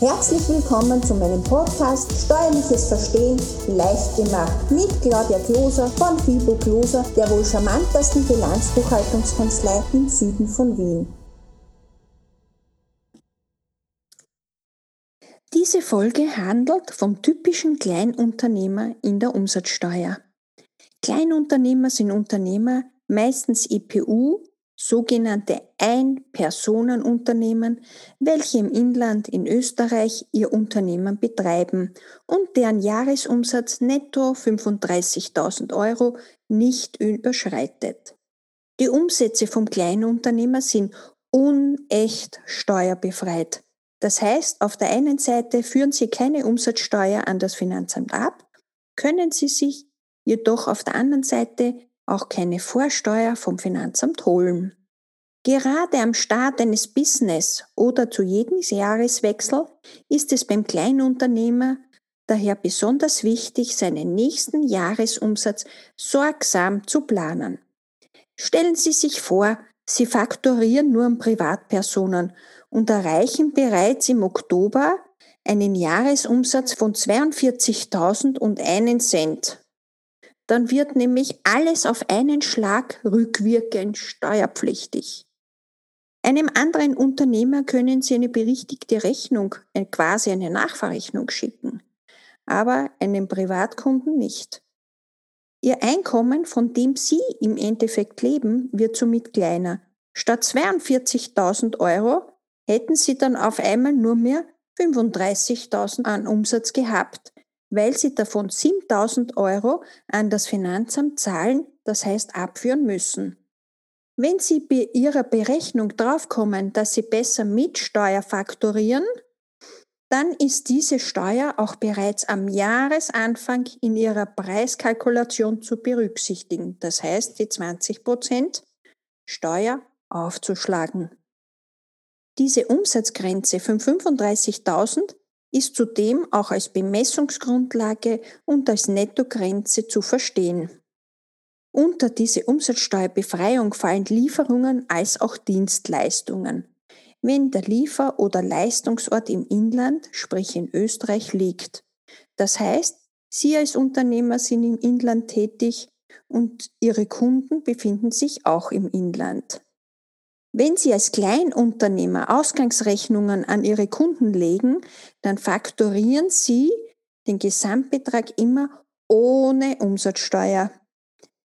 Herzlich willkommen zu meinem Podcast Steuerliches Verstehen leicht gemacht mit Claudia Kloser von Fibo Kloser, der wohl charmantesten Bilanzbuchhaltungskanzlei im Süden von Wien. Diese Folge handelt vom typischen Kleinunternehmer in der Umsatzsteuer. Kleinunternehmer sind Unternehmer, meistens IPU, sogenannte Ein-Personen-Unternehmen, welche im Inland in Österreich ihr Unternehmen betreiben und deren Jahresumsatz netto 35.000 Euro nicht überschreitet. Die Umsätze vom Kleinunternehmer sind unecht steuerbefreit. Das heißt, auf der einen Seite führen Sie keine Umsatzsteuer an das Finanzamt ab, können Sie sich jedoch auf der anderen Seite auch keine Vorsteuer vom Finanzamt holen. Gerade am Start eines Business oder zu jedem Jahreswechsel ist es beim Kleinunternehmer daher besonders wichtig, seinen nächsten Jahresumsatz sorgsam zu planen. Stellen Sie sich vor, Sie faktorieren nur an Privatpersonen und erreichen bereits im Oktober einen Jahresumsatz von 42.001 Cent. Dann wird nämlich alles auf einen Schlag rückwirkend steuerpflichtig. Einem anderen Unternehmer können Sie eine berichtigte Rechnung, äh, quasi eine Nachverrechnung schicken, aber einem Privatkunden nicht. Ihr Einkommen, von dem Sie im Endeffekt leben, wird somit kleiner. Statt 42.000 Euro hätten Sie dann auf einmal nur mehr 35.000 an Umsatz gehabt weil sie davon 7000 Euro an das Finanzamt zahlen, das heißt abführen müssen. Wenn Sie bei Ihrer Berechnung draufkommen, dass Sie besser mit Steuer faktorieren, dann ist diese Steuer auch bereits am Jahresanfang in Ihrer Preiskalkulation zu berücksichtigen. Das heißt, die 20% Steuer aufzuschlagen. Diese Umsatzgrenze von 35.000 ist zudem auch als Bemessungsgrundlage und als Nettogrenze zu verstehen. Unter diese Umsatzsteuerbefreiung fallen Lieferungen als auch Dienstleistungen. Wenn der Liefer- oder Leistungsort im Inland, sprich in Österreich, liegt. Das heißt, Sie als Unternehmer sind im Inland tätig und Ihre Kunden befinden sich auch im Inland. Wenn Sie als Kleinunternehmer Ausgangsrechnungen an Ihre Kunden legen, dann faktorieren Sie den Gesamtbetrag immer ohne Umsatzsteuer.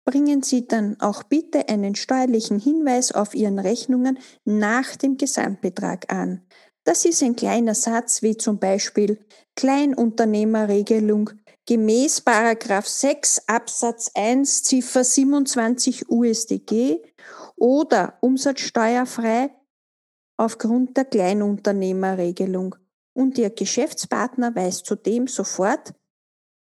Bringen Sie dann auch bitte einen steuerlichen Hinweis auf Ihren Rechnungen nach dem Gesamtbetrag an. Das ist ein kleiner Satz wie zum Beispiel Kleinunternehmerregelung gemäß 6 Absatz 1 Ziffer 27 USDG oder umsatzsteuerfrei aufgrund der Kleinunternehmerregelung und Ihr Geschäftspartner weiß zudem sofort,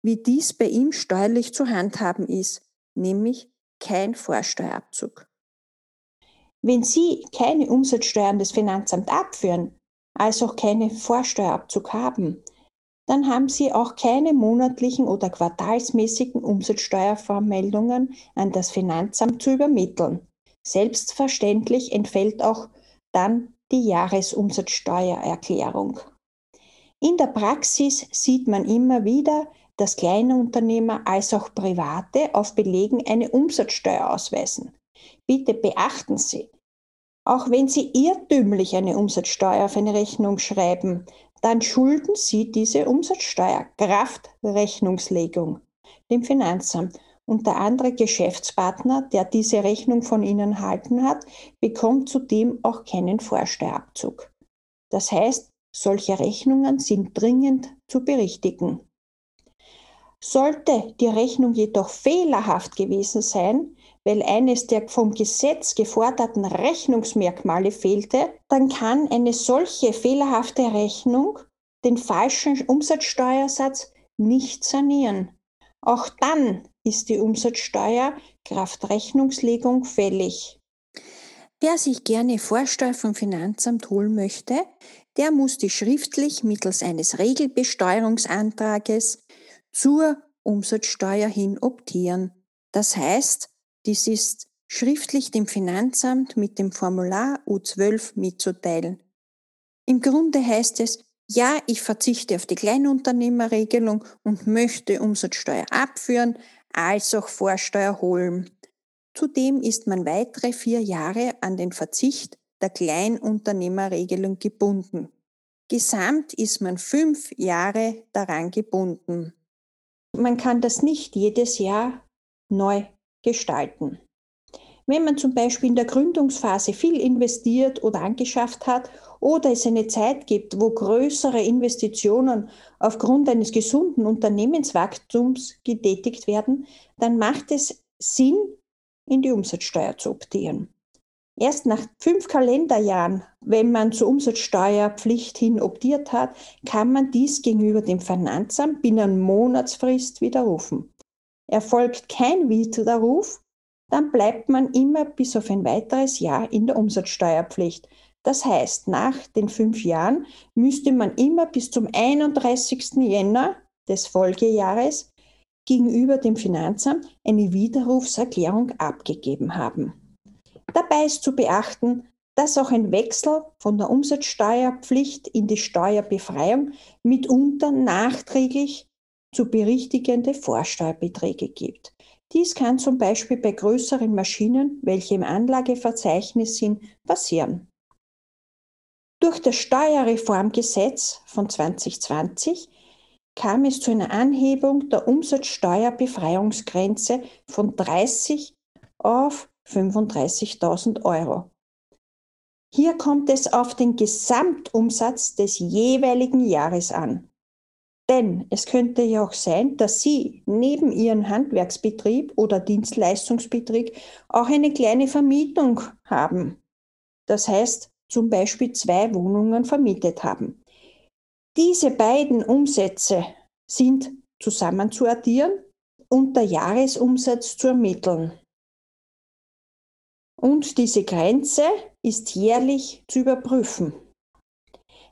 wie dies bei ihm steuerlich zu handhaben ist, nämlich kein Vorsteuerabzug. Wenn Sie keine Umsatzsteuern des Finanzamt abführen, also auch keinen Vorsteuerabzug haben, dann haben Sie auch keine monatlichen oder quartalsmäßigen Umsatzsteuervormeldungen an das Finanzamt zu übermitteln. Selbstverständlich entfällt auch dann die Jahresumsatzsteuererklärung. In der Praxis sieht man immer wieder, dass kleine Unternehmer als auch Private auf Belegen eine Umsatzsteuer ausweisen. Bitte beachten Sie, auch wenn Sie irrtümlich eine Umsatzsteuer auf eine Rechnung schreiben, dann schulden Sie diese Umsatzsteuer Kraft Rechnungslegung dem Finanzamt und der andere Geschäftspartner, der diese Rechnung von Ihnen erhalten hat, bekommt zudem auch keinen Vorsteuerabzug. Das heißt, solche Rechnungen sind dringend zu berichtigen. Sollte die Rechnung jedoch fehlerhaft gewesen sein, weil eines der vom Gesetz geforderten Rechnungsmerkmale fehlte, dann kann eine solche fehlerhafte Rechnung den falschen Umsatzsteuersatz nicht sanieren. Auch dann ist die Umsatzsteuer Kraft Rechnungslegung fällig. Wer sich gerne Vorsteuer vom Finanzamt holen möchte, der muss die schriftlich mittels eines Regelbesteuerungsantrages zur Umsatzsteuer hin optieren. Das heißt, dies ist schriftlich dem Finanzamt mit dem Formular U12 mitzuteilen. Im Grunde heißt es, ja, ich verzichte auf die Kleinunternehmerregelung und möchte Umsatzsteuer abführen, als auch Vorsteuer holen. Zudem ist man weitere vier Jahre an den Verzicht der Kleinunternehmerregelung gebunden. Gesamt ist man fünf Jahre daran gebunden. Man kann das nicht jedes Jahr neu gestalten. Wenn man zum Beispiel in der Gründungsphase viel investiert oder angeschafft hat oder es eine Zeit gibt, wo größere Investitionen aufgrund eines gesunden Unternehmenswachstums getätigt werden, dann macht es Sinn, in die Umsatzsteuer zu optieren. Erst nach fünf Kalenderjahren, wenn man zur Umsatzsteuerpflicht hin optiert hat, kann man dies gegenüber dem Finanzamt binnen Monatsfrist widerrufen. Erfolgt kein Widerruf, dann bleibt man immer bis auf ein weiteres Jahr in der Umsatzsteuerpflicht. Das heißt, nach den fünf Jahren müsste man immer bis zum 31. Jänner des Folgejahres gegenüber dem Finanzamt eine Widerrufserklärung abgegeben haben. Dabei ist zu beachten, dass auch ein Wechsel von der Umsatzsteuerpflicht in die Steuerbefreiung mitunter nachträglich zu berichtigende Vorsteuerbeträge gibt. Dies kann zum Beispiel bei größeren Maschinen, welche im Anlageverzeichnis sind, passieren. Durch das Steuerreformgesetz von 2020 kam es zu einer Anhebung der Umsatzsteuerbefreiungsgrenze von 30 auf 35.000 Euro. Hier kommt es auf den Gesamtumsatz des jeweiligen Jahres an. Denn es könnte ja auch sein, dass Sie neben Ihrem Handwerksbetrieb oder Dienstleistungsbetrieb auch eine kleine Vermietung haben. Das heißt, zum Beispiel zwei Wohnungen vermietet haben. Diese beiden Umsätze sind zusammen zu addieren und der Jahresumsatz zu ermitteln. Und diese Grenze ist jährlich zu überprüfen.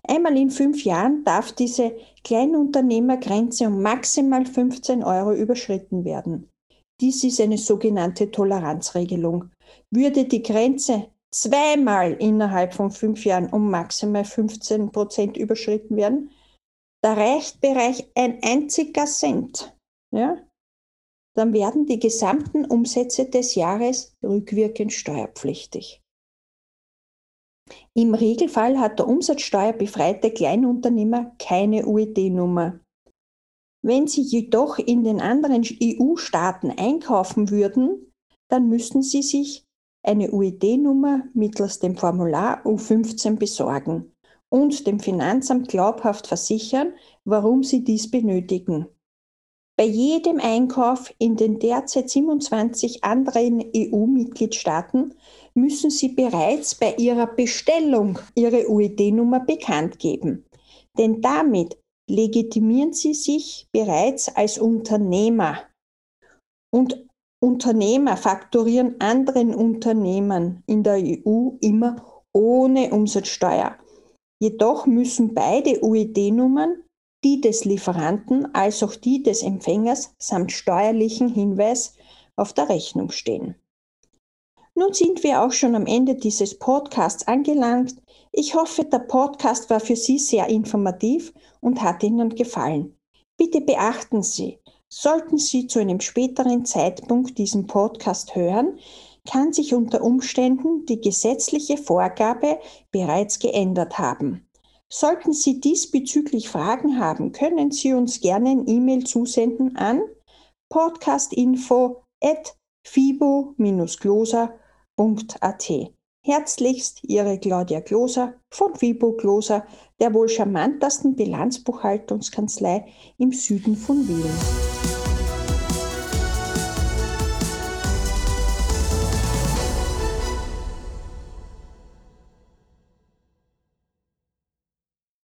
Einmal in fünf Jahren darf diese Kleinunternehmergrenze um maximal 15 Euro überschritten werden. Dies ist eine sogenannte Toleranzregelung. Würde die Grenze zweimal innerhalb von fünf Jahren um maximal 15 Prozent überschritten werden, da reicht bereits ein einziger Cent. Ja? Dann werden die gesamten Umsätze des Jahres rückwirkend steuerpflichtig. Im Regelfall hat der umsatzsteuerbefreite Kleinunternehmer keine UED-Nummer. Wenn Sie jedoch in den anderen EU-Staaten einkaufen würden, dann müssten Sie sich eine UED-Nummer mittels dem Formular U15 besorgen und dem Finanzamt glaubhaft versichern, warum Sie dies benötigen. Bei jedem Einkauf in den derzeit 27 anderen EU-Mitgliedstaaten müssen Sie bereits bei Ihrer Bestellung Ihre UED-Nummer bekannt geben. Denn damit legitimieren Sie sich bereits als Unternehmer. Und Unternehmer fakturieren anderen Unternehmen in der EU immer ohne Umsatzsteuer. Jedoch müssen beide UED-Nummern die des Lieferanten als auch die des Empfängers samt steuerlichen Hinweis auf der Rechnung stehen. Nun sind wir auch schon am Ende dieses Podcasts angelangt. Ich hoffe, der Podcast war für Sie sehr informativ und hat Ihnen gefallen. Bitte beachten Sie, sollten Sie zu einem späteren Zeitpunkt diesen Podcast hören, kann sich unter Umständen die gesetzliche Vorgabe bereits geändert haben. Sollten Sie diesbezüglich Fragen haben, können Sie uns gerne ein E-Mail zusenden an podcastinfo@fibo-gloser.at. Herzlichst Ihre Claudia Gloser von Fibo Gloser, der wohl charmantesten Bilanzbuchhaltungskanzlei im Süden von Wien.